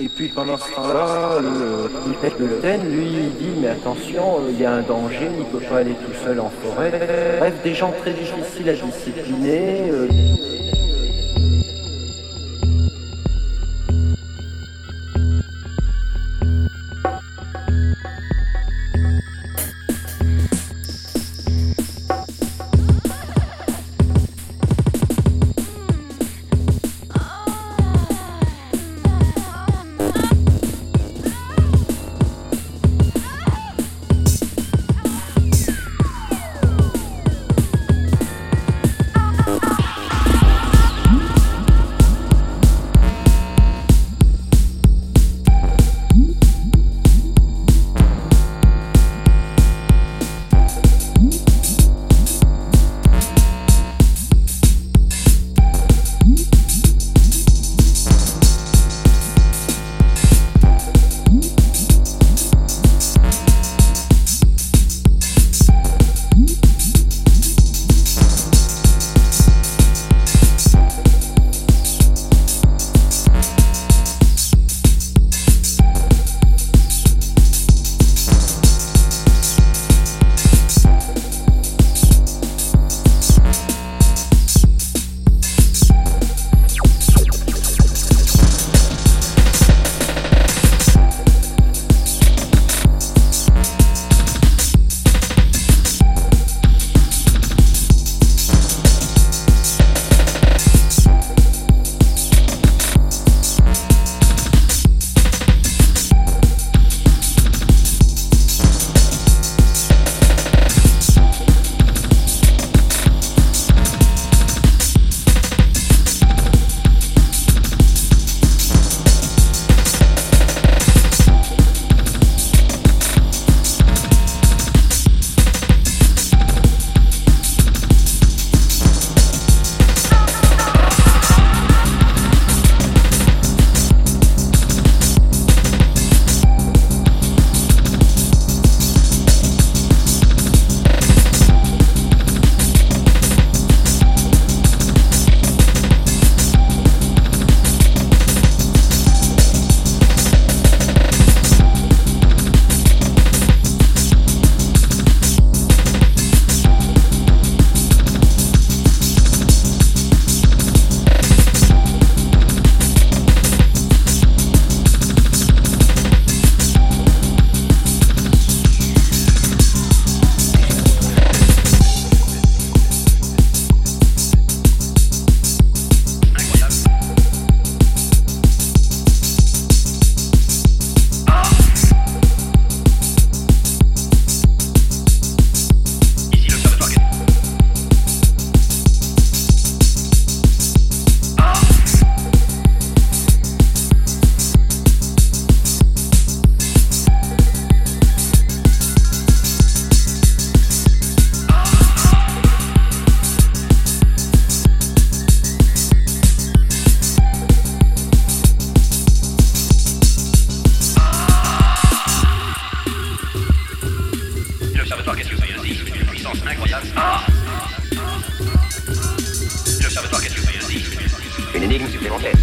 Et puis pendant ce temps-là, le pète de l'hôtel, lui, il dit mais attention, euh, il y a un danger, il ne peut pas aller tout seul en forêt. Bref, des gens très difficiles à discipliner. euh, Ah. Je savais pas. Une énigme supplémentaire.